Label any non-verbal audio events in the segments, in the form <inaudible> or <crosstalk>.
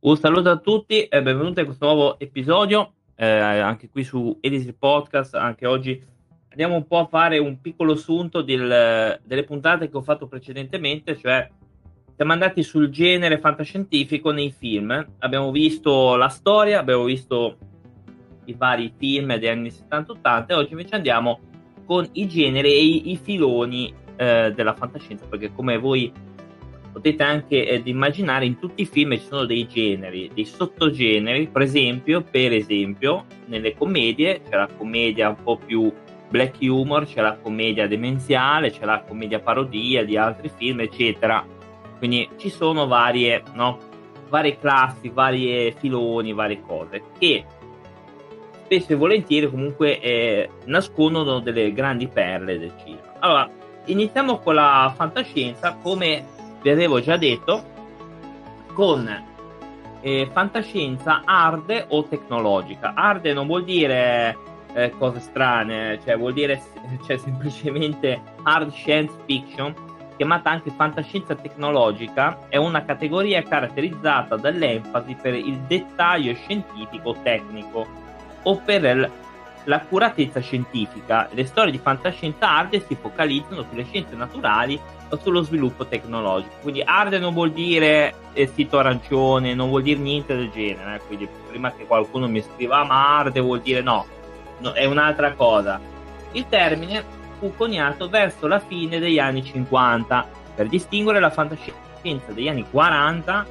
Un saluto a tutti e benvenuti a questo nuovo episodio, eh, anche qui su Edisi Podcast. Anche oggi andiamo un po' a fare un piccolo assunto del, delle puntate che ho fatto precedentemente, cioè siamo andati sul genere fantascientifico nei film. Abbiamo visto la storia, abbiamo visto i vari film degli anni 70-80 e oggi invece andiamo con i generi e i, i filoni eh, della fantascienza, perché come voi potete anche eh, immaginare in tutti i film ci sono dei generi, dei sottogeneri, per esempio, per esempio, nelle commedie c'è la commedia un po' più black humor, c'è la commedia demenziale, c'è la commedia parodia di altri film, eccetera. Quindi ci sono varie, no? varie classi, varie filoni, varie cose che spesso e volentieri comunque eh, nascondono delle grandi perle del cinema. Allora, iniziamo con la fantascienza, come vi avevo già detto, con eh, fantascienza hard o tecnologica. Hard non vuol dire eh, cose strane, cioè vuol dire <laughs> cioè, semplicemente hard science fiction, chiamata anche fantascienza tecnologica, è una categoria caratterizzata dall'enfasi per il dettaglio scientifico tecnico o per l'accuratezza scientifica. Le storie di fantascienza hard si focalizzano sulle scienze naturali sullo sviluppo tecnologico. Quindi hard non vuol dire sito arancione, non vuol dire niente del genere. Eh. Quindi prima che qualcuno mi scriva, ah, ma hard vuol dire no, no, è un'altra cosa. Il termine fu coniato verso la fine degli anni 50 per distinguere la fantascienza degli anni 40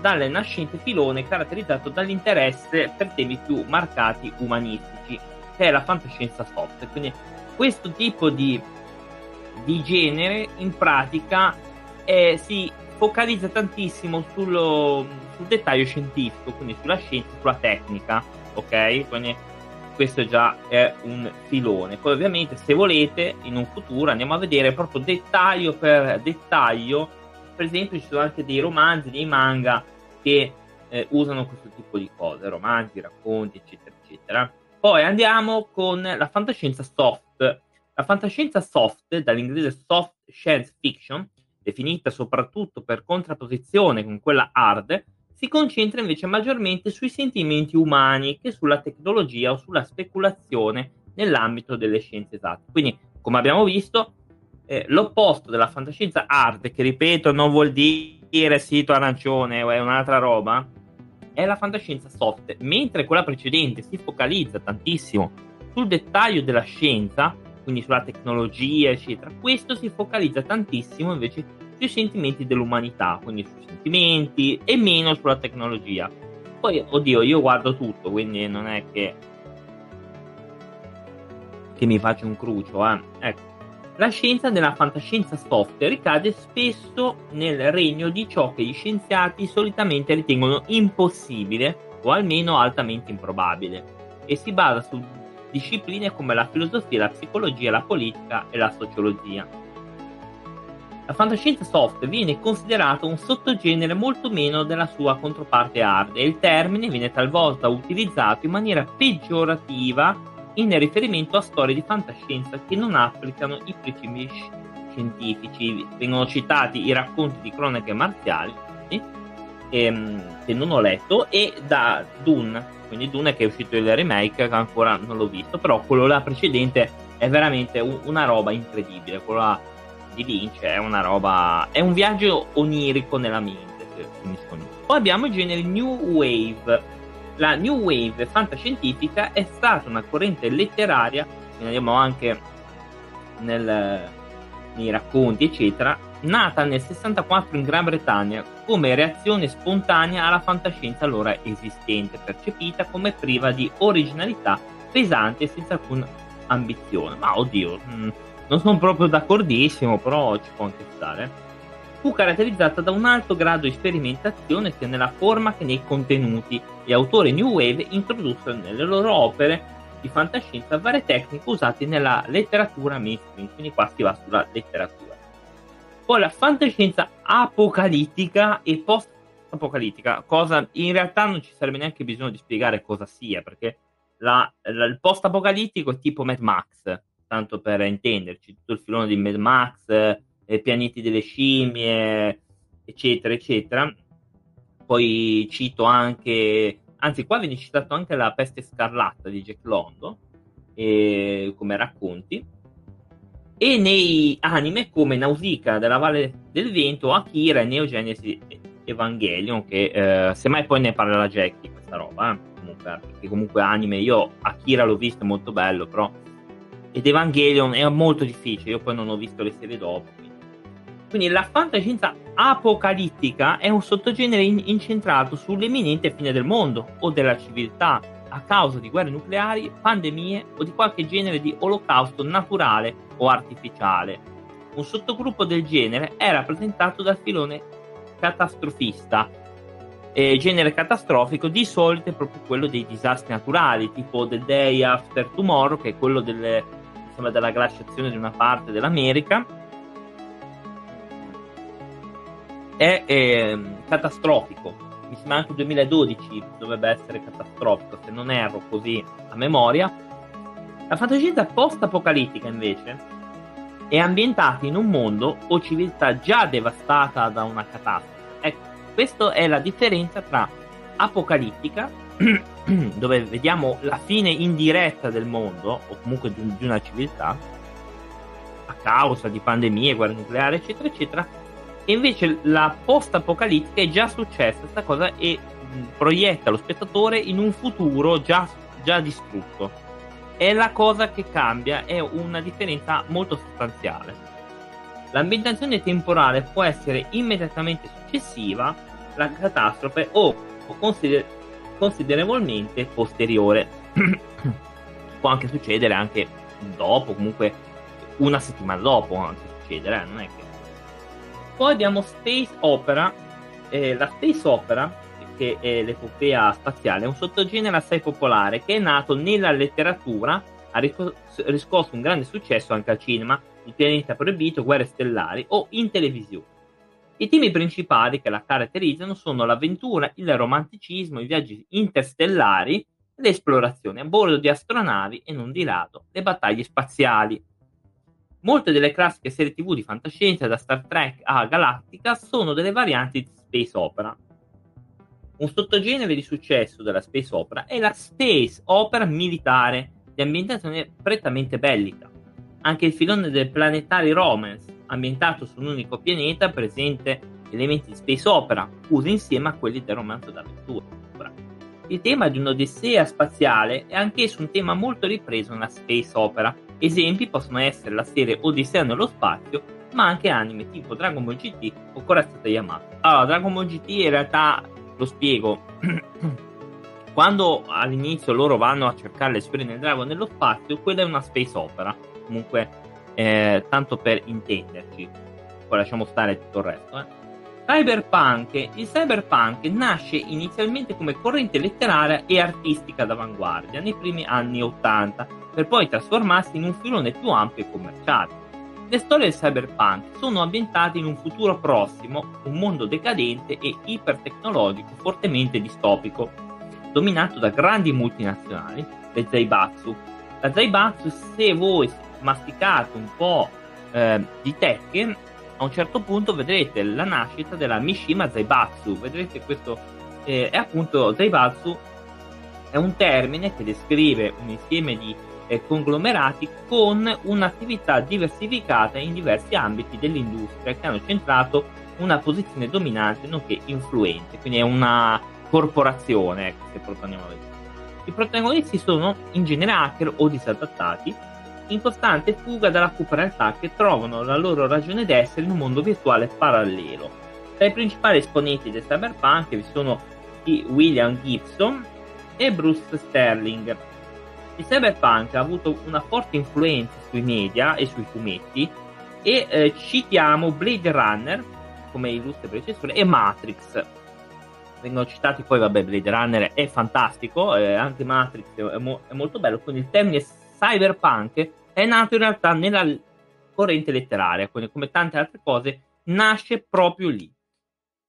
dal nascente filone caratterizzato dall'interesse per temi più marcati umanistici, che è la fantascienza soft. Quindi questo tipo di di genere in pratica eh, si focalizza tantissimo sullo, sul dettaglio scientifico, quindi sulla scienza, sulla tecnica, ok? Quindi questo già è un filone. Poi ovviamente se volete in un futuro andiamo a vedere proprio dettaglio per dettaglio, per esempio ci sono anche dei romanzi, dei manga che eh, usano questo tipo di cose, romanzi, racconti, eccetera, eccetera. Poi andiamo con la fantascienza soft, la fantascienza soft, dall'inglese soft science fiction, definita soprattutto per contrapposizione con quella hard, si concentra invece maggiormente sui sentimenti umani che sulla tecnologia o sulla speculazione nell'ambito delle scienze esatte. Quindi, come abbiamo visto, eh, l'opposto della fantascienza hard, che ripeto non vuol dire sito arancione o è un'altra roba, è la fantascienza soft, mentre quella precedente si focalizza tantissimo sul dettaglio della scienza, quindi sulla tecnologia, eccetera. Questo si focalizza tantissimo invece sui sentimenti dell'umanità, quindi sui sentimenti e meno sulla tecnologia. Poi, oddio, io guardo tutto, quindi non è che, che mi faccio un crucio. Eh. Ecco. La scienza nella fantascienza soft ricade spesso nel regno di ciò che gli scienziati solitamente ritengono impossibile o almeno altamente improbabile e si basa su discipline come la filosofia, la psicologia, la politica e la sociologia. La fantascienza soft viene considerata un sottogenere molto meno della sua controparte hard e il termine viene talvolta utilizzato in maniera peggiorativa in riferimento a storie di fantascienza che non applicano i principi scientifici. Vengono citati i racconti di cronache marziali ehm, che non ho letto e da Dune quindi Dune che è uscito il remake che ancora non l'ho visto però quello là precedente è veramente un, una roba incredibile. Quello là di Lynch è una roba è un viaggio onirico nella mente poi abbiamo il genere New Wave. La New Wave fantascientifica è stata una corrente letteraria ne andiamo anche nel, nei racconti eccetera nata nel 64 in Gran Bretagna come reazione spontanea alla fantascienza allora esistente, percepita come priva di originalità, pesante e senza alcuna ambizione. Ma oddio, mm, non sono proprio d'accordissimo, però ci può anche stare. Fu caratterizzata da un alto grado di sperimentazione sia nella forma che nei contenuti. Gli autori New Wave introdussero nelle loro opere di fantascienza varie tecniche usate nella letteratura mainstream, quindi qua si va sulla letteratura. Poi la fantascienza apocalittica e post-apocalittica, cosa in realtà non ci sarebbe neanche bisogno di spiegare cosa sia, perché la, la, il post-apocalittico è tipo Mad Max, tanto per intenderci, tutto il filone di Mad Max, eh, pianeti delle scimmie, eccetera, eccetera. poi cito anche, anzi qua viene citato anche la peste scarlatta di Jack London, eh, come racconti, e nei anime come Nausicaa della Valle del Vento, Akira e Neogenesi Evangelion, che eh, semmai poi ne parlerà Jack di questa roba, eh, comunque, perché comunque anime, io Akira l'ho visto, molto bello, però ed Evangelion è molto difficile, io poi non ho visto le serie dopo. Quindi la fantascienza apocalittica è un sottogenere in- incentrato sull'imminente fine del mondo o della civiltà a causa di guerre nucleari, pandemie o di qualche genere di olocausto naturale o artificiale. Un sottogruppo del genere è rappresentato dal filone catastrofista, eh, genere catastrofico di solito è proprio quello dei disastri naturali, tipo The Day After Tomorrow, che è quello delle, insomma, della glaciazione di una parte dell'America, è eh, catastrofico. Mi sembra anche il 2012 dovrebbe essere catastrofico, se non erro così a memoria. La fantascienza post-apocalittica invece è ambientata in un mondo o civiltà già devastata da una catastrofe. Ecco, questa è la differenza tra apocalittica, <clears throat> dove vediamo la fine indiretta del mondo, o comunque di una civiltà, a causa di pandemie, guerre nucleari, eccetera, eccetera, invece la post-apocalittica è già successa questa cosa e proietta lo spettatore in un futuro già, già distrutto. È la cosa che cambia, è una differenza molto sostanziale. L'ambientazione temporale può essere immediatamente successiva alla catastrofe o consider- considerevolmente posteriore. <clears throat> può anche succedere anche dopo, comunque una settimana dopo può anche succedere, eh? non è che poi abbiamo Space Opera. Eh, la Space Opera, che è l'epopea spaziale, è un sottogenere assai popolare che è nato nella letteratura, ha riscosso un grande successo anche al cinema, Il pianeta proibito, Guerre stellari o in televisione. I temi principali che la caratterizzano sono l'avventura, il romanticismo, i viaggi interstellari e l'esplorazione a bordo di astronavi e non di rado le battaglie spaziali. Molte delle classiche serie TV di fantascienza, da Star Trek a Galactica, sono delle varianti di space opera. Un sottogenere di successo della space opera è la space opera militare, di ambientazione prettamente bellica. Anche il filone del planetary romance, ambientato su un unico pianeta, presente elementi di space opera, usa insieme a quelli del romanzo d'avventura. Il tema di un'odissea spaziale è anch'esso un tema molto ripreso nella space opera, Esempi possono essere la serie Odissea nello spazio, ma anche anime tipo Dragon Ball GT o Corazzata Yamato. Allora, Dragon Ball GT in realtà lo spiego. <clears throat> Quando all'inizio loro vanno a cercare le sfere del drago nello spazio, quella è una space opera. Comunque, eh, tanto per intenderci. Poi lasciamo stare tutto il resto. Eh. Cyberpunk. Il cyberpunk nasce inizialmente come corrente letteraria e artistica d'avanguardia nei primi anni 80 per poi trasformarsi in un filone più ampio e commerciale. Le storie del cyberpunk sono ambientate in un futuro prossimo, un mondo decadente e ipertecnologico fortemente distopico, dominato da grandi multinazionali, le Zaibatsu. La Zaibatsu, se voi masticate un po' eh, di Tekken, a un certo punto vedrete la nascita della Mishima Zaibatsu. Vedrete questo eh, è appunto Zaibatsu è un termine che descrive un insieme di eh, conglomerati con un'attività diversificata in diversi ambiti dell'industria che hanno centrato una posizione dominante nonché influente, quindi è una corporazione, ecco, se proponiamo a vedere. I protagonisti sono in genere hacker o disadattati, costante fuga dalla cupa che trovano la loro ragione d'essere in un mondo virtuale parallelo. Tra i principali esponenti del cyberpunk vi sono William Gibson e Bruce Sterling, il cyberpunk ha avuto una forte influenza sui media e sui fumetti e eh, citiamo Blade Runner come illustre predecessore e Matrix. Vengono citati poi, vabbè, Blade Runner è fantastico, eh, anche Matrix è, mo- è, molto bello, quindi il termine cyberpunk è nato in realtà nella corrente letteraria, quindi come tante altre cose nasce proprio lì.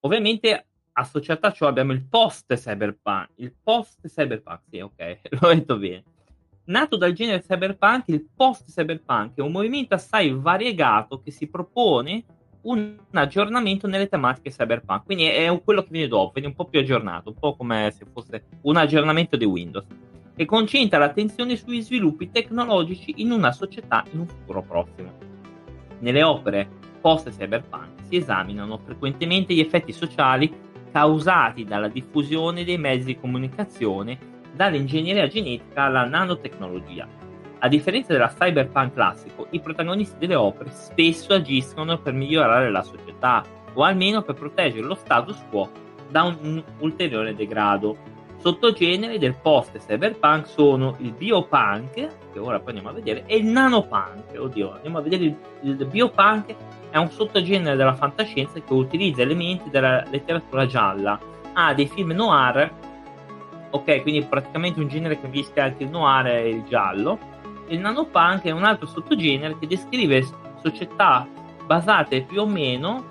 Ovviamente associato a ciò abbiamo il post cyberpunk, il post cyberpunk, sì, ok, <laughs> l'ho detto bene Nato dal genere cyberpunk, il post-cyberpunk è un movimento assai variegato che si propone un aggiornamento nelle tematiche cyberpunk. Quindi è quello che viene dopo, quindi un po' più aggiornato, un po' come se fosse un aggiornamento di Windows, che concentra l'attenzione sui sviluppi tecnologici in una società in un futuro prossimo. Nelle opere post-cyberpunk si esaminano frequentemente gli effetti sociali causati dalla diffusione dei mezzi di comunicazione, dall'ingegneria genetica alla nanotecnologia. A differenza della cyberpunk classico, i protagonisti delle opere spesso agiscono per migliorare la società o almeno per proteggere lo status quo da un ulteriore degrado. Sottogeneri del post cyberpunk sono il biopunk, che ora poi andiamo a vedere, e il nanopunk. Oddio, andiamo a vedere il, il biopunk è un sottogenere della fantascienza che utilizza elementi della letteratura gialla. Ha dei film noir, ok, quindi praticamente un genere che mischia anche il noir e il giallo. Il nanopunk è un altro sottogenere che descrive società basate più o meno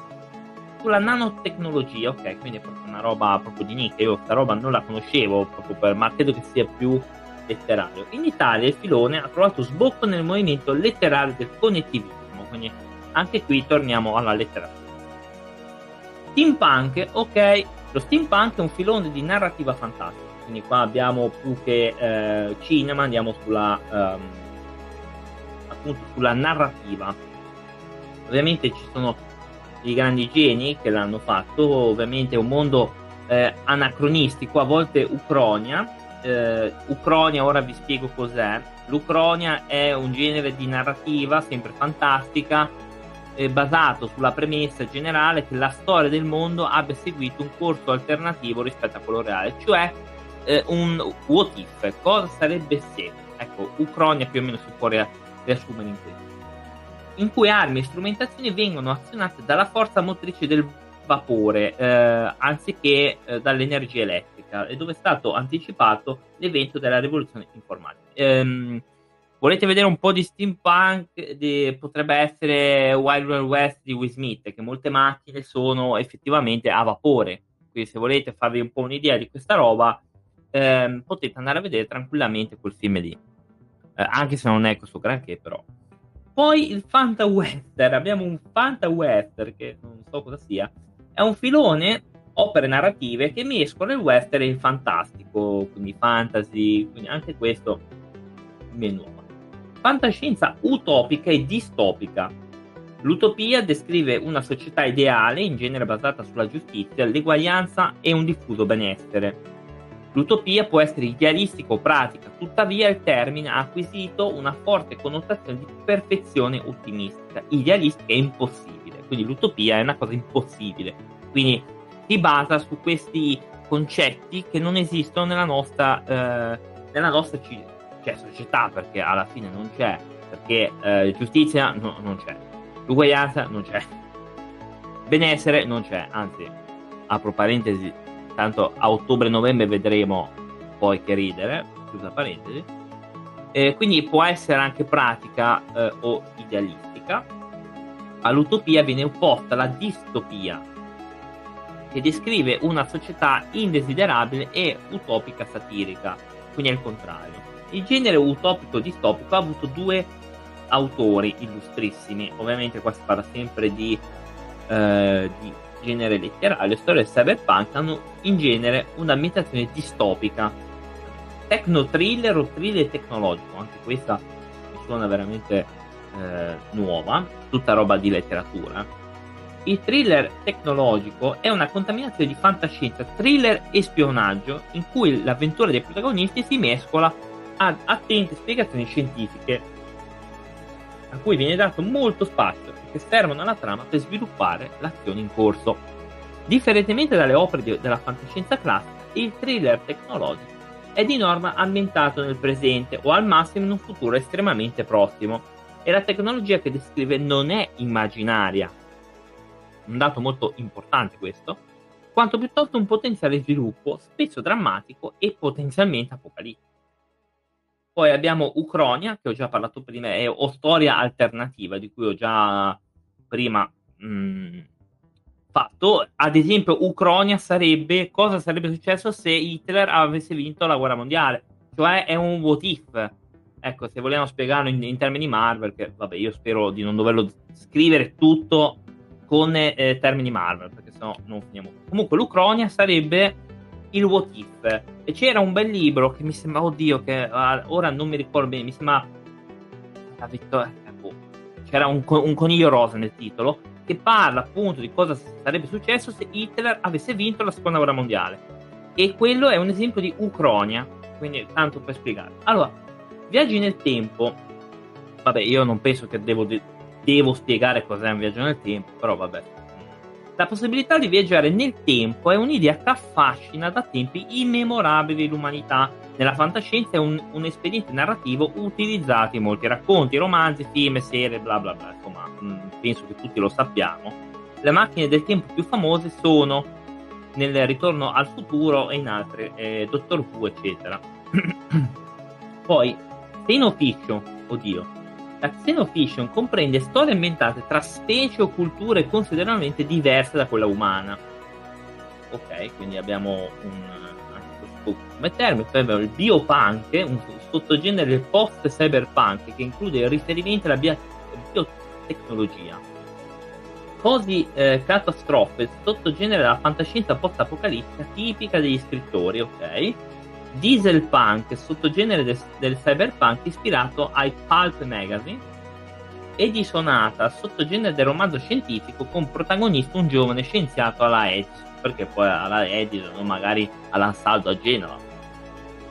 sulla nanotecnologia, ok, quindi è proprio una roba proprio di nicchia, io questa roba non la conoscevo proprio per, ma credo che sia più letterario. In Italia il filone ha trovato sbocco nel movimento letterario del connettivismo, quindi anche qui torniamo alla letteratura. Steampunk, ok, lo steampunk è un filone di narrativa fantastica, quindi qua abbiamo più che eh, cinema, andiamo sulla, um, appunto sulla narrativa. Ovviamente ci sono i grandi geni che l'hanno fatto, ovviamente un mondo eh, anacronistico, a volte Ucronia. Eh, Ucronia, ora vi spiego cos'è. L'Ucronia è un genere di narrativa sempre fantastica, eh, basato sulla premessa generale che la storia del mondo abbia seguito un corso alternativo rispetto a quello reale, cioè eh, un what if, cosa sarebbe se. Ecco, Ucronia più o meno si può riassumere in questo. In cui armi e strumentazioni vengono azionate dalla forza motrice del vapore eh, anziché eh, dall'energia elettrica e dove è stato anticipato l'evento della rivoluzione informatica. Ehm, volete vedere un po' di steampunk, di, potrebbe essere Wild Wild West di Will Smith, che molte macchine sono effettivamente a vapore. Quindi se volete farvi un po' un'idea di questa roba, ehm, potete andare a vedere tranquillamente quel film lì. Eh, anche se non è questo granché, però. Poi il Fanta Western, abbiamo un Fanta Western che non so cosa sia. È un filone opere narrative che mescolano il western e il fantastico, quindi fantasy, quindi anche questo mi è nuovo fantascienza utopica e distopica. L'utopia descrive una società ideale, in genere basata sulla giustizia, l'eguaglianza e un diffuso benessere. L'utopia può essere idealistica o pratica, tuttavia il termine ha acquisito una forte connotazione di perfezione ottimistica. Idealistica è impossibile, quindi l'utopia è una cosa impossibile. Quindi si basa su questi concetti che non esistono nella nostra, eh, nella nostra civiltà c'è società perché alla fine non c'è, perché eh, giustizia no, non c'è, l'uguaglianza non c'è, benessere non c'è, anzi, apro parentesi, tanto a ottobre-novembre vedremo poi che ridere, chiusa parentesi, eh, quindi può essere anche pratica eh, o idealistica, all'utopia viene opposta la distopia, che descrive una società indesiderabile e utopica satirica, quindi è il contrario. Il genere utopico distopico ha avuto due autori illustrissimi, ovviamente qua si parla sempre di, eh, di genere letterario, le storie cyberpunk hanno in genere un'ambientazione distopica, techno thriller o thriller tecnologico, anche questa mi suona veramente eh, nuova, tutta roba di letteratura. Il thriller tecnologico è una contaminazione di fantascienza, thriller e spionaggio, in cui l'avventura dei protagonisti si mescola ad attente spiegazioni scientifiche, a cui viene dato molto spazio e che servono alla trama per sviluppare l'azione in corso. Differentemente dalle opere di, della fantascienza classica, il thriller tecnologico è di norma ambientato nel presente o al massimo in un futuro estremamente prossimo e la tecnologia che descrive non è immaginaria, un dato molto importante questo, quanto piuttosto un potenziale sviluppo spesso drammatico e potenzialmente apocalittico. Poi abbiamo Ucronia, che ho già parlato prima, è, o storia alternativa, di cui ho già prima mh, mm, fatto. Ad esempio, Ucronia sarebbe cosa sarebbe successo se Hitler avesse vinto la guerra mondiale, cioè è un what if. Ecco, se vogliamo spiegarlo in, in termini Marvel, che vabbè, io spero di non doverlo scrivere tutto con eh, termini Marvel, perché sennò non finiamo. Comunque l'Ucronia sarebbe il What If. E c'era un bel libro che mi sembra, oddio, che uh, ora non mi ricordo bene, mi sembra... La vittoria... C'era un, un coniglio rosa nel titolo, che parla appunto di cosa sarebbe successo se Hitler avesse vinto la seconda guerra mondiale. E quello è un esempio di Ucronia, quindi tanto per spiegare. Allora, viaggi nel tempo, vabbè, io non penso che devo, devo spiegare cos'è un viaggio nel tempo, però vabbè. La possibilità di viaggiare nel tempo è un'idea che affascina da tempi immemorabili l'umanità. Nella fantascienza è un, un espediente narrativo utilizzato in molti racconti, romanzi, film, serie, bla bla bla. Insomma, mh, penso che tutti lo sappiamo. Le macchine del tempo più famose sono nel Ritorno al futuro e in altre, eh, Doctor Who, eccetera. <clears throat> Poi, Xenofiction, oddio, la xenofiction comprende storie ambientate tra specie o culture considerevolmente diverse da quella umana. Ok, quindi abbiamo un, come termine, poi abbiamo il biopunk, un sottogenere post-cyberpunk che include il riferimento alla biotecnologia. Così eh, catastrofe, sottogenere della fantascienza post-apocalittica tipica degli scrittori, ok? Diesel Punk, sottogenere del, del cyberpunk ispirato ai Pulp Magazine, e di Sonata, sottogenere del romanzo scientifico con protagonista un giovane scienziato alla Edge, perché poi alla Edge o magari all'Ansaldo a Genova.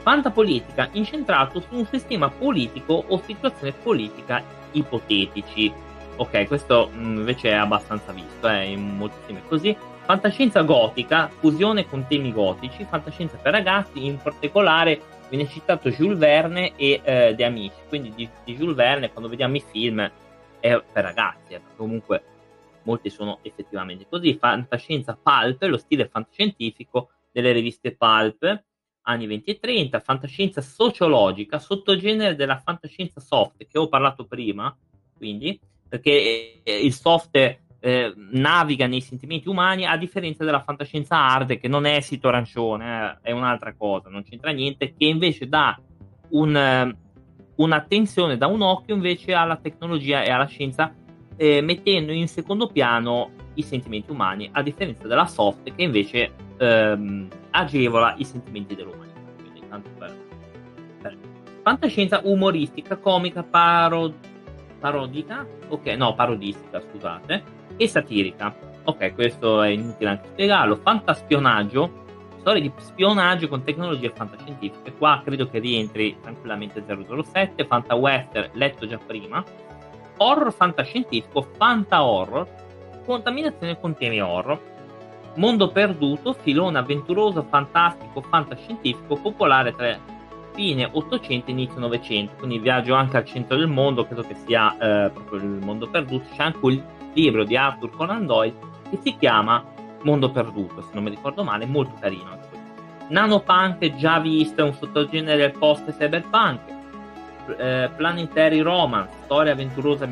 Fantapolitica incentrato su un sistema politico o situazione politica ipotetici. Ok, questo mm, invece è abbastanza visto, eh, in molti film così fantascienza gotica, fusione con temi gotici, fantascienza per ragazzi, in particolare viene citato Jules Verne e eh, De Amici, quindi di, di, Jules Verne quando vediamo i film è per ragazzi, eh, comunque molti sono effettivamente così, fantascienza pulp, lo stile fantascientifico delle riviste pulp, anni 20 e 30, fantascienza sociologica, sottogenere della fantascienza soft, che ho parlato prima, quindi, perché eh, il soft eh, naviga nei sentimenti umani a differenza della fantascienza hard che non è sito arancione, eh, è un'altra cosa, non c'entra niente, che invece dà un, eh, un'attenzione da un occhio invece alla tecnologia e alla scienza, eh, mettendo in secondo piano i sentimenti umani, a differenza della soft che invece ehm, agevola i sentimenti dell'umanità. Quindi tanto per, per. Fantascienza umoristica, comica, paro, parodica, ok, no, parodistica, scusate e satirica. Ok, questo è inutile anche spiegarlo. Fantaspionaggio, storie di spionaggio con tecnologie fantascientifiche. Qua credo che rientri tranquillamente 007, Fanta Western, letto già prima. Horror fantascientifico, Fanta Horror, contaminazione con temi horror. Mondo perduto, filone avventuroso, fantastico, fantascientifico, popolare tra fine 800 e inizio 900. Quindi viaggio anche al centro del mondo, credo che sia eh, proprio il mondo perduto. C'è anche il libro di Arthur Conan Doyle che si chiama Mondo Perduto, se non mi ricordo male, molto carino. Nanopunk già visto, è un sottogenere post cyberpunk. Eh, Planetary Romance, storia avventurosa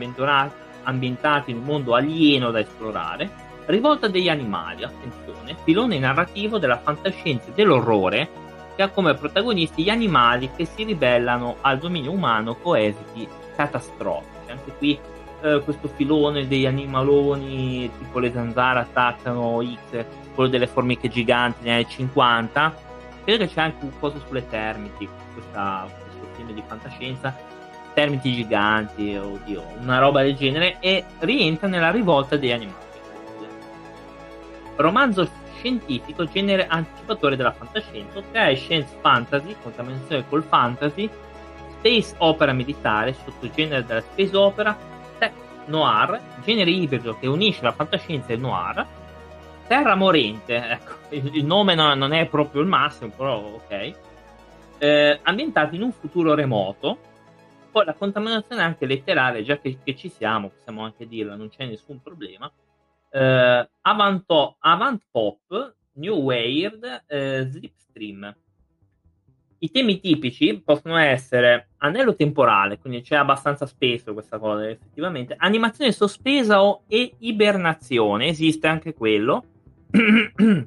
ambientata in un mondo alieno da esplorare. Rivolta degli animali, attenzione, filone narrativo della fantascienza e dell'orrore che ha come protagonisti gli animali che si ribellano al dominio umano con esiti catastrofici. Anche qui eh, questo filone degli animaloni tipo le zanzare attaccano X, quello delle formiche giganti negli anni 50. Credo che c'è anche un coso sulle termiti, questa, questo film di fantascienza. Termiti giganti, oddio, una roba del genere, e rientra nella rivolta degli animali. Romanzo scientifico, genere anticipatore della fantascienza, ok? Science fantasy, contaminazione col fantasy, space opera militare, sottogenere della space opera, noir, genere ibrido che unisce la fantascienza e il noir. Terra morente, ecco, il, nome no, non è proprio il massimo, però ok. Eh, ambientati in un futuro remoto. Poi la contaminazione anche letterale, già che, che ci siamo, possiamo anche dirla, non c'è nessun problema. Eh, avant, avant pop, new weird, eh, slipstream i temi tipici possono essere anello temporale, quindi c'è abbastanza spesso questa cosa effettivamente, animazione sospesa o e ibernazione, esiste anche quello, <clears throat>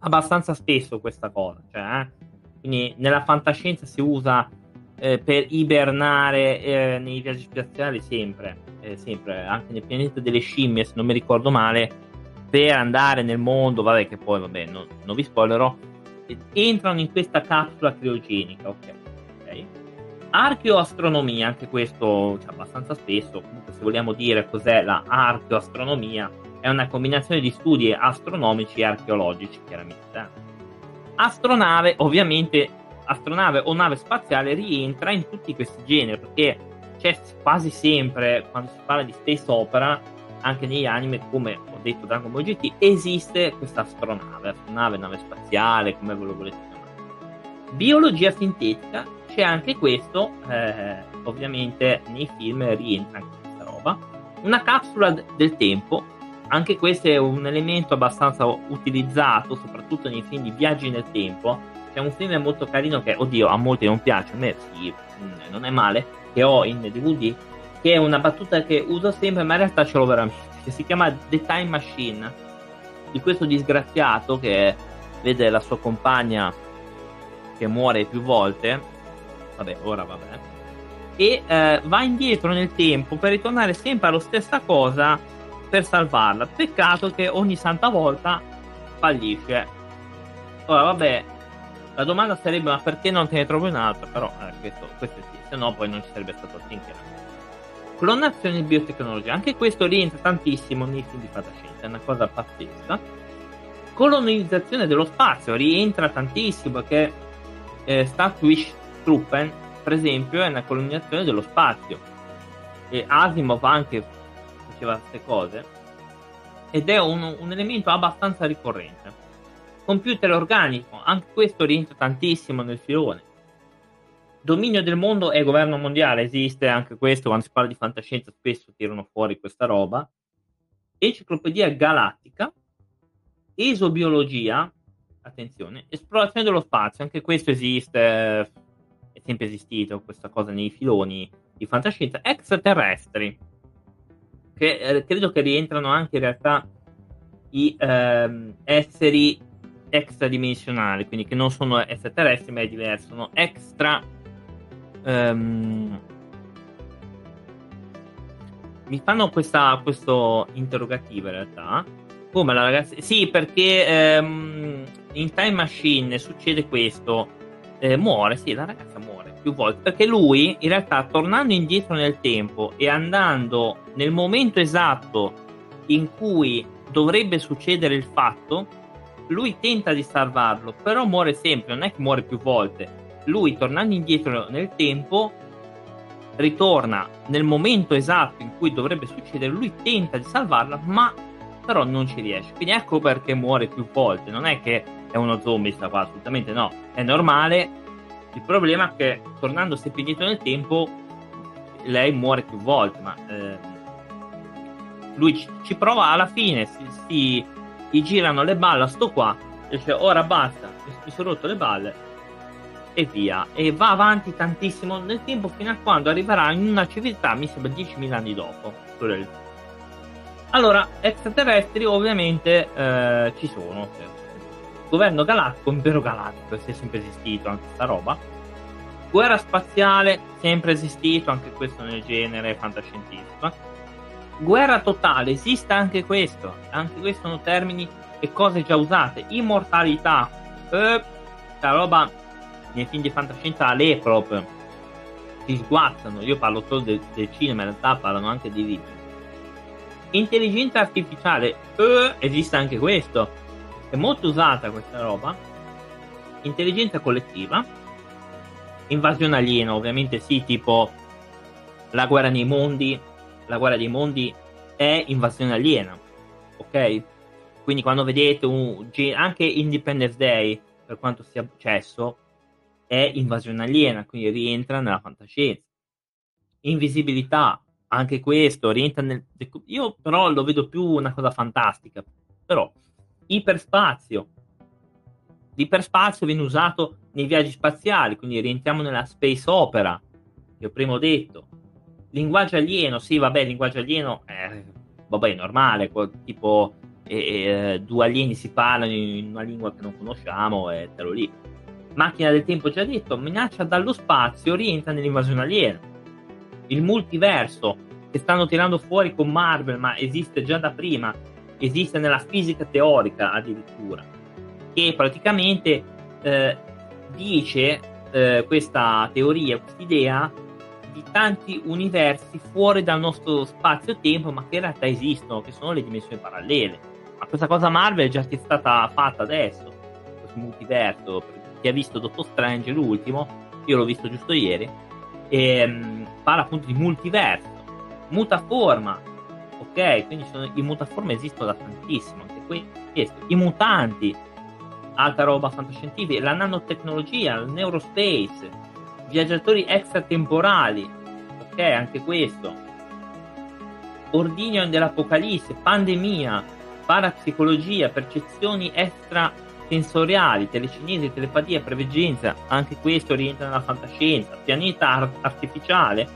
abbastanza spesso questa cosa, cioè, eh? quindi nella fantascienza si usa eh, per ibernare eh, nei viaggi spaziali sempre, eh, sempre, anche nel pianeta delle scimmie, se non mi ricordo male, per andare nel mondo, vabbè che poi, vabbè, non, non vi spoilerò, entrano in questa capsula criogenica, ok? Archeoastronomia, anche questo cioè, abbastanza spesso, comunque se vogliamo dire cos'è la archeoastronomia, è una combinazione di studi astronomici e archeologici, chiaramente. Astronave, ovviamente, astronave o nave spaziale rientra in tutti questi generi, perché c'è quasi sempre, quando si parla di space opera, anche negli anime, come ho detto Dragon Ball GT, esiste questa astronave, astronave, nave spaziale, come ve lo volete chiamare. Biologia sintetica, c'è anche questo, eh, ovviamente nei film rientra anche questa roba. Una capsula del tempo, anche questo è un elemento abbastanza utilizzato, soprattutto nei film di viaggi nel tempo. C'è un film molto carino che, oddio, a molti non piace, a me sì, mm, non è male, che ho in DVD, che è una battuta che uso sempre, ma in realtà ce l'ho veramente, che si chiama The Time Machine, di questo disgraziato che vede la sua compagna che muore più volte, vabbè, ora vabbè, e eh, va indietro nel tempo per ritornare sempre alla stessa cosa per salvarla. Peccato che ogni santa volta fallisce. Ora, vabbè, la domanda sarebbe: ma perché non te ne trovi un'altra? Però, eh, questo, questo sì, se no poi non ci sarebbe stato Tinker. Clonazione e biotecnologia, anche questo rientra tantissimo nei film di fantascienza, è una cosa pazzesca. Colonizzazione dello spazio rientra tantissimo perché eh, Starfish Truppen, per esempio, è una colonizzazione dello spazio. E Asimov anche faceva queste cose ed è un, un elemento abbastanza ricorrente. Computer organico, anche questo rientra tantissimo nel filone. Dominio del mondo e governo mondiale, esiste anche questo, quando si parla di fantascienza spesso tirano fuori questa roba. Enciclopedia galattica, esobiologia, attenzione, esplorazione dello spazio, anche questo esiste, è sempre esistito questa cosa nei filoni di fantascienza, extraterrestri, che eh, credo che rientrano anche in realtà i ehm, esseri extradimensionali, quindi che non sono extraterrestri, ma è diverso, sono extra. Um, mi fanno questa, questo interrogativo in realtà. Come la ragazza? Sì, perché um, in Time Machine succede questo. Eh, muore, sì, la ragazza muore più volte, perché lui in realtà tornando indietro nel tempo e andando nel momento esatto in cui dovrebbe succedere il fatto, lui tenta di salvarlo, però muore sempre, non è che muore più volte. Lui tornando indietro nel tempo ritorna nel momento esatto in cui dovrebbe succedere, lui tenta di salvarla, ma però non ci riesce. Quindi ecco perché muore più volte, non è che è uno zombie sta qua, assolutamente no, è normale. Il problema è che tornando sempre indietro nel tempo, lei muore più volte, ma eh, lui ci, ci, prova alla fine, si, si, gli girano le balle a sto qua, dice ora basta, mi sono rotto le balle e via. E va avanti tantissimo nel tempo fino a quando arriverà in una civiltà, mi sembra 10.000 anni dopo. Allora, extraterrestri ovviamente eh, ci sono, cioè, governo galattico, impero galattico, è sempre esistito anche questa roba. Guerra spaziale, sempre esistito, anche questo nel genere fantascientifico. Guerra totale, esiste anche questo, anche questo sono termini e cose già usate. Immortalità, eh, questa roba nei film di fantascienza le proprio si sguazzano. Io parlo solo del, del cinema, in realtà parlano anche di video. Intelligenza artificiale, eh, esiste anche questo è molto usata questa roba. Intelligenza collettiva. Invasione aliena, ovviamente sì, tipo la guerra nei mondi. La guerra dei mondi è invasione aliena. Ok? Quindi quando vedete un, anche Independence Day, per quanto sia successo, è invasione aliena, quindi rientra nella fantascienza. Invisibilità, anche questo rientra nel. Io però lo vedo più una cosa fantastica. Però iperspazio. L'iperspazio viene usato nei viaggi spaziali, quindi rientriamo nella space opera, che ho prima detto. Linguaggio alieno, sì, vabbè, linguaggio alieno, eh, vabbè, è normale, tipo eh, eh, due alieni si parlano in una lingua che non conosciamo e te lo lì. Macchina del tempo già detto, minaccia dallo spazio rientra nell'invasione aliena. Il multiverso che stanno tirando fuori con Marvel, ma esiste già da prima, esiste nella fisica teorica addirittura, che praticamente eh, dice eh, questa teoria, questa idea di tanti universi fuori dal nostro spazio-tempo, ma che in realtà esistono, che sono le dimensioni parallele. Ma questa cosa Marvel è già stata fatta adesso, questo multiverso, per chi ha visto Dottor Strange, l'ultimo, io l'ho visto giusto ieri, e, um, parla appunto di multiverso, mutaforma, ok? Quindi sono, i mutaforme esistono da tantissimo, anche questo, i mutanti, altra roba fantascientifica, la nanotecnologia, il neurospace, viaggiatori extratemporali, ok, anche questo, ordinio dell'apocalisse, pandemia, parapsicologia, percezioni extrasensoriali, telecinesi, telepatia, preveggenza, anche questo rientra nella fantascienza, pianeta artificiale,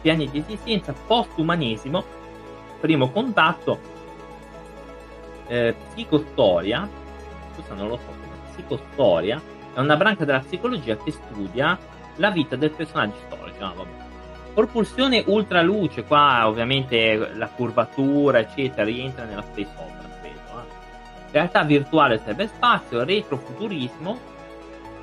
piani di esistenza, postumanesimo, primo contatto, eh, psicostoria, questa non lo so, psicostoria, è una branca della psicologia che studia la vita del personaggio storico. Ah, Propulsione ultraluce, qua ovviamente la curvatura, eccetera, rientra nella space opera. Realtà virtuale cyberspazio, retrofuturismo,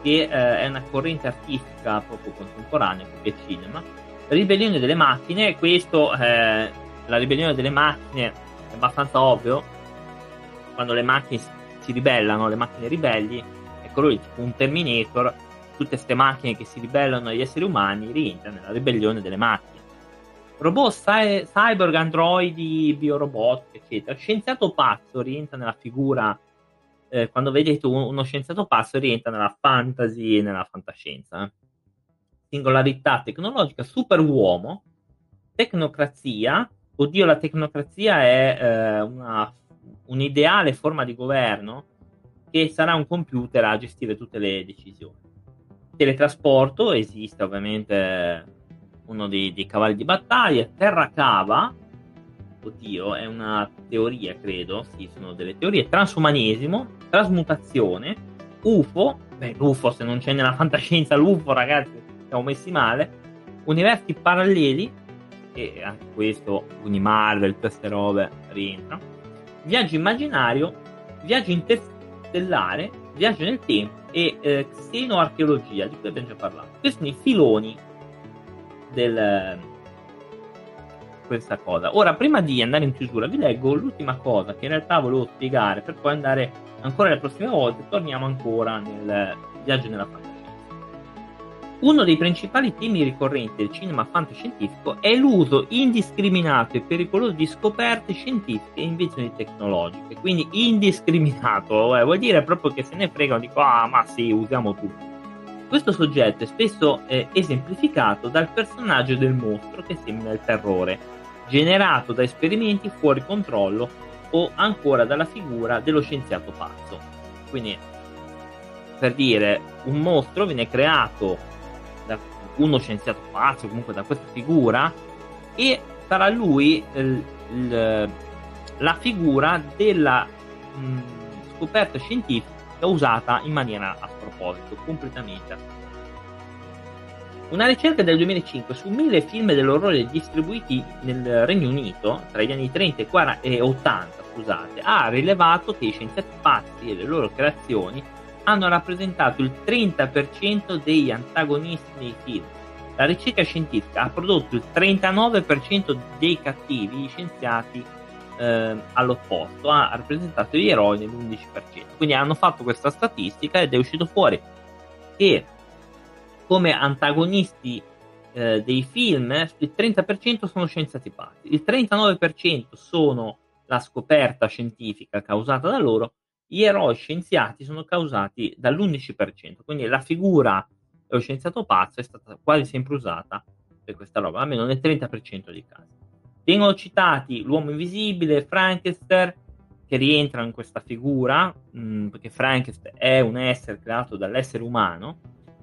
che eh, è una corrente artistica proprio contemporanea, più che cinema. Ribellione delle macchine, questo, eh, la ribellione delle macchine è abbastanza ovvio, quando le macchine si ribellano, le macchine ribelli, ecco lui, tipo un Terminator, tutte queste macchine che si ribellano agli esseri umani rientrano nella ribellione delle macchine. Robot, cy- cyborg, androidi, biorobot, eccetera. Scienziato pazzo rientra nella figura, eh, quando vedete uno scienziato pazzo rientra nella fantasy e nella fantascienza. Eh. Singolarità tecnologica, superuomo, tecnocrazia, oddio la tecnocrazia è eh, una, un'ideale forma di governo che sarà un computer a gestire tutte le decisioni teletrasporto esiste ovviamente uno dei, dei cavalli di battaglia, terra cava, oddio, è una teoria, credo, sì, sono delle teorie, transumanesimo, trasmutazione, UFO, beh, l'UFO se non c'è nella fantascienza l'UFO, ragazzi, siamo messi male, universi paralleli, e anche questo, quindi Marvel, queste robe rientrano, viaggio immaginario, viaggio interstellare, viaggio nel tempo e eh, xenoarcheologia, di cui abbiamo già parlato. Questi sono i filoni del questa cosa. Ora, prima di andare in chiusura, vi leggo l'ultima cosa che in realtà volevo spiegare per poi andare ancora le prossime volte. Torniamo ancora nel viaggio nella fantasia. Uno dei principali temi ricorrenti del cinema fantascientifico è l'uso indiscriminato e pericoloso di scoperte scientifiche e invenzioni tecnologiche. Quindi indiscriminato eh, vuol dire proprio che se ne fregano, dico ah ma sì, usiamo tutto. Questo soggetto è spesso eh, esemplificato dal personaggio del mostro che semina il terrore, generato da esperimenti fuori controllo o ancora dalla figura dello scienziato pazzo. Quindi, per dire, un mostro viene creato da uno scienziato pazzo, comunque da questa figura, e sarà lui il, il, la figura della mh, scoperta scientifica usata in maniera a sproposito, completamente una ricerca del 2005 su mille film dell'orrore distribuiti nel Regno Unito tra gli anni 30 e, 40, e 80 scusate, ha rilevato che i scienziati pazzi e le loro creazioni hanno rappresentato il 30% degli antagonisti nei film. La ricerca scientifica ha prodotto il 39% dei cattivi, scienziati eh, all'opposto, ha rappresentato gli eroi nell'11%. Quindi hanno fatto questa statistica ed è uscito fuori che come antagonisti eh, dei film il 30% sono scienziati pazzi, il 39% sono la scoperta scientifica causata da loro gli eroi scienziati sono causati dall'11%, quindi la figura dello scienziato pazzo è stata quasi sempre usata per questa roba, almeno nel 30% dei casi. Vengono citati l'uomo invisibile, Frankenstein, che rientrano in questa figura, mh, mm, perché Frankenstein è un essere creato dall'essere umano.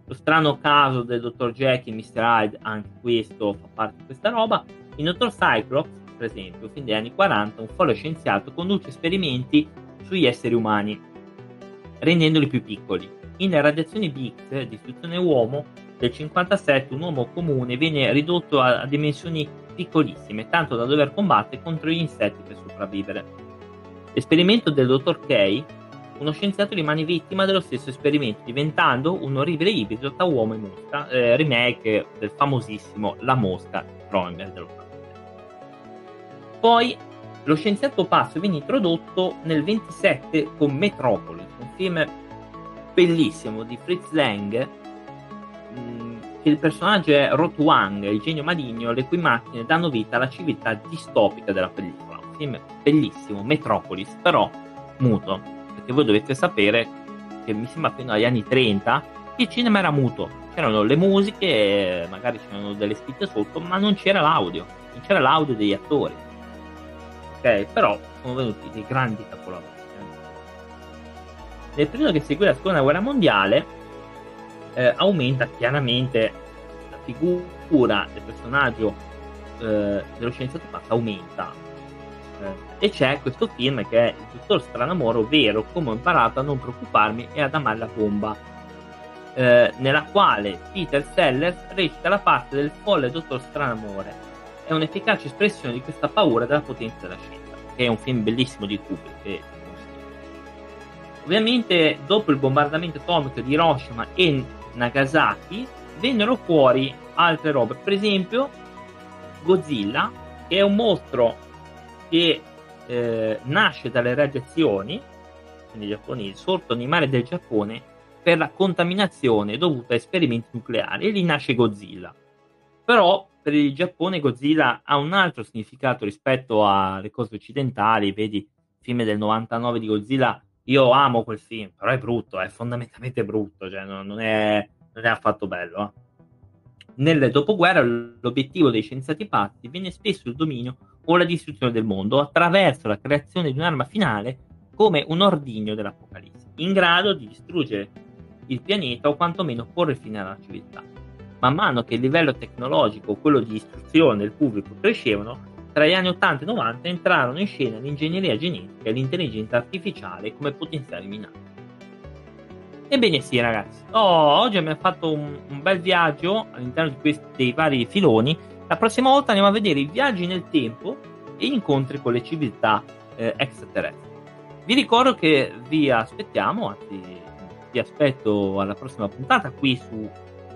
Lo strano caso del dottor Jack e Mr. Hyde, anche questo fa parte di questa roba. Il dottor Cyclops, per esempio, fin dagli anni 40, un folle scienziato conduce esperimenti sugli esseri umani, rendendoli più piccoli. in radiazioni X, distruzione uomo, del 57 un uomo comune viene ridotto a dimensioni piccolissime, tanto da dover combattere contro gli insetti per sopravvivere. L'esperimento del dottor Kay, uno scienziato rimane vittima dello stesso esperimento, diventando un orribile ibrido tra uomo e mosca, eh, remake del famosissimo La mosca Cronenberg dello Poi lo scienziato pazzo viene introdotto nel 27 con Metropolis, un film bellissimo di Fritz Lang, il personaggio è Rotuang, il genio maligno, le cui macchine danno vita alla civiltà distopica della pellicola. Un film bellissimo, Metropolis, però muto, perché voi dovete sapere che mi sembra fino agli anni 30 che il cinema era muto, c'erano le musiche, magari c'erano delle scritte sotto, ma non c'era l'audio, non c'era l'audio degli attori ok? Però sono venuti dei grandi capolavori. Nel periodo che seguì la seconda guerra mondiale eh, aumenta chiaramente la figura del personaggio eh, dello scienziato pazzo aumenta eh, e c'è questo film che è il dottor Stranamore ovvero come ho imparato a non preoccuparmi e ad amare la bomba eh, nella quale Peter Sellers recita la parte del folle dottor Stranamore è un'efficace espressione di questa paura della potenza della scienza, che è un film bellissimo di Kubrick. Ovviamente, dopo il bombardamento atomico di Hiroshima e Nagasaki, vennero fuori altre robe, per esempio Godzilla, che è un mostro che eh, nasce dalle radiazioni, quindi giapponesi, il sorto animale del Giappone, per la contaminazione dovuta a esperimenti nucleari, e lì nasce Godzilla. Però per il Giappone Godzilla ha un altro significato rispetto alle cose occidentali, vedi il film del 99 di Godzilla, io amo quel film, però è brutto, è fondamentalmente brutto, cioè non, non, è, non è, affatto bello. Eh. Nel dopoguerra l'obiettivo dei scienziati pazzi viene spesso il dominio o la distruzione del mondo attraverso la creazione di un'arma finale come un ordigno dell'Apocalisse, in grado di distruggere il pianeta o quantomeno porre fine alla civiltà man mano che il livello tecnologico, quello di istruzione del pubblico crescevano, tra gli anni 80 e 90 entrarono in scena l'ingegneria genetica e l'intelligenza artificiale come potenziali minacce. Ebbene sì ragazzi, oh, oggi abbiamo fatto un, un, bel viaggio all'interno di questi vari filoni, la prossima volta andiamo a vedere i viaggi nel tempo e gli incontri con le civiltà eh, extraterrestri. Vi ricordo che vi aspettiamo, anzi vi aspetto alla prossima puntata qui su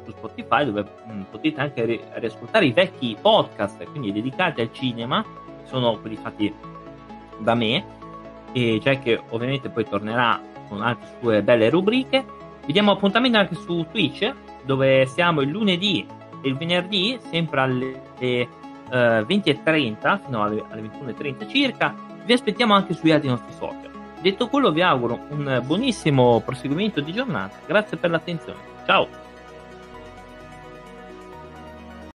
su Spotify dove mh, mm, potete anche ri- riascoltare i vecchi podcast, quindi dedicati al cinema, sono quelli fatti da me, e cioè che ovviamente poi tornerà con altre sue belle rubriche. Vi diamo appuntamento anche su Twitch, dove siamo il lunedì e il venerdì, sempre alle eh, 20.30 fino alle, alle 21.30 circa. Vi aspettiamo anche sugli altri nostri social. Detto quello, vi auguro un buonissimo proseguimento di giornata. Grazie per l'attenzione. Ciao!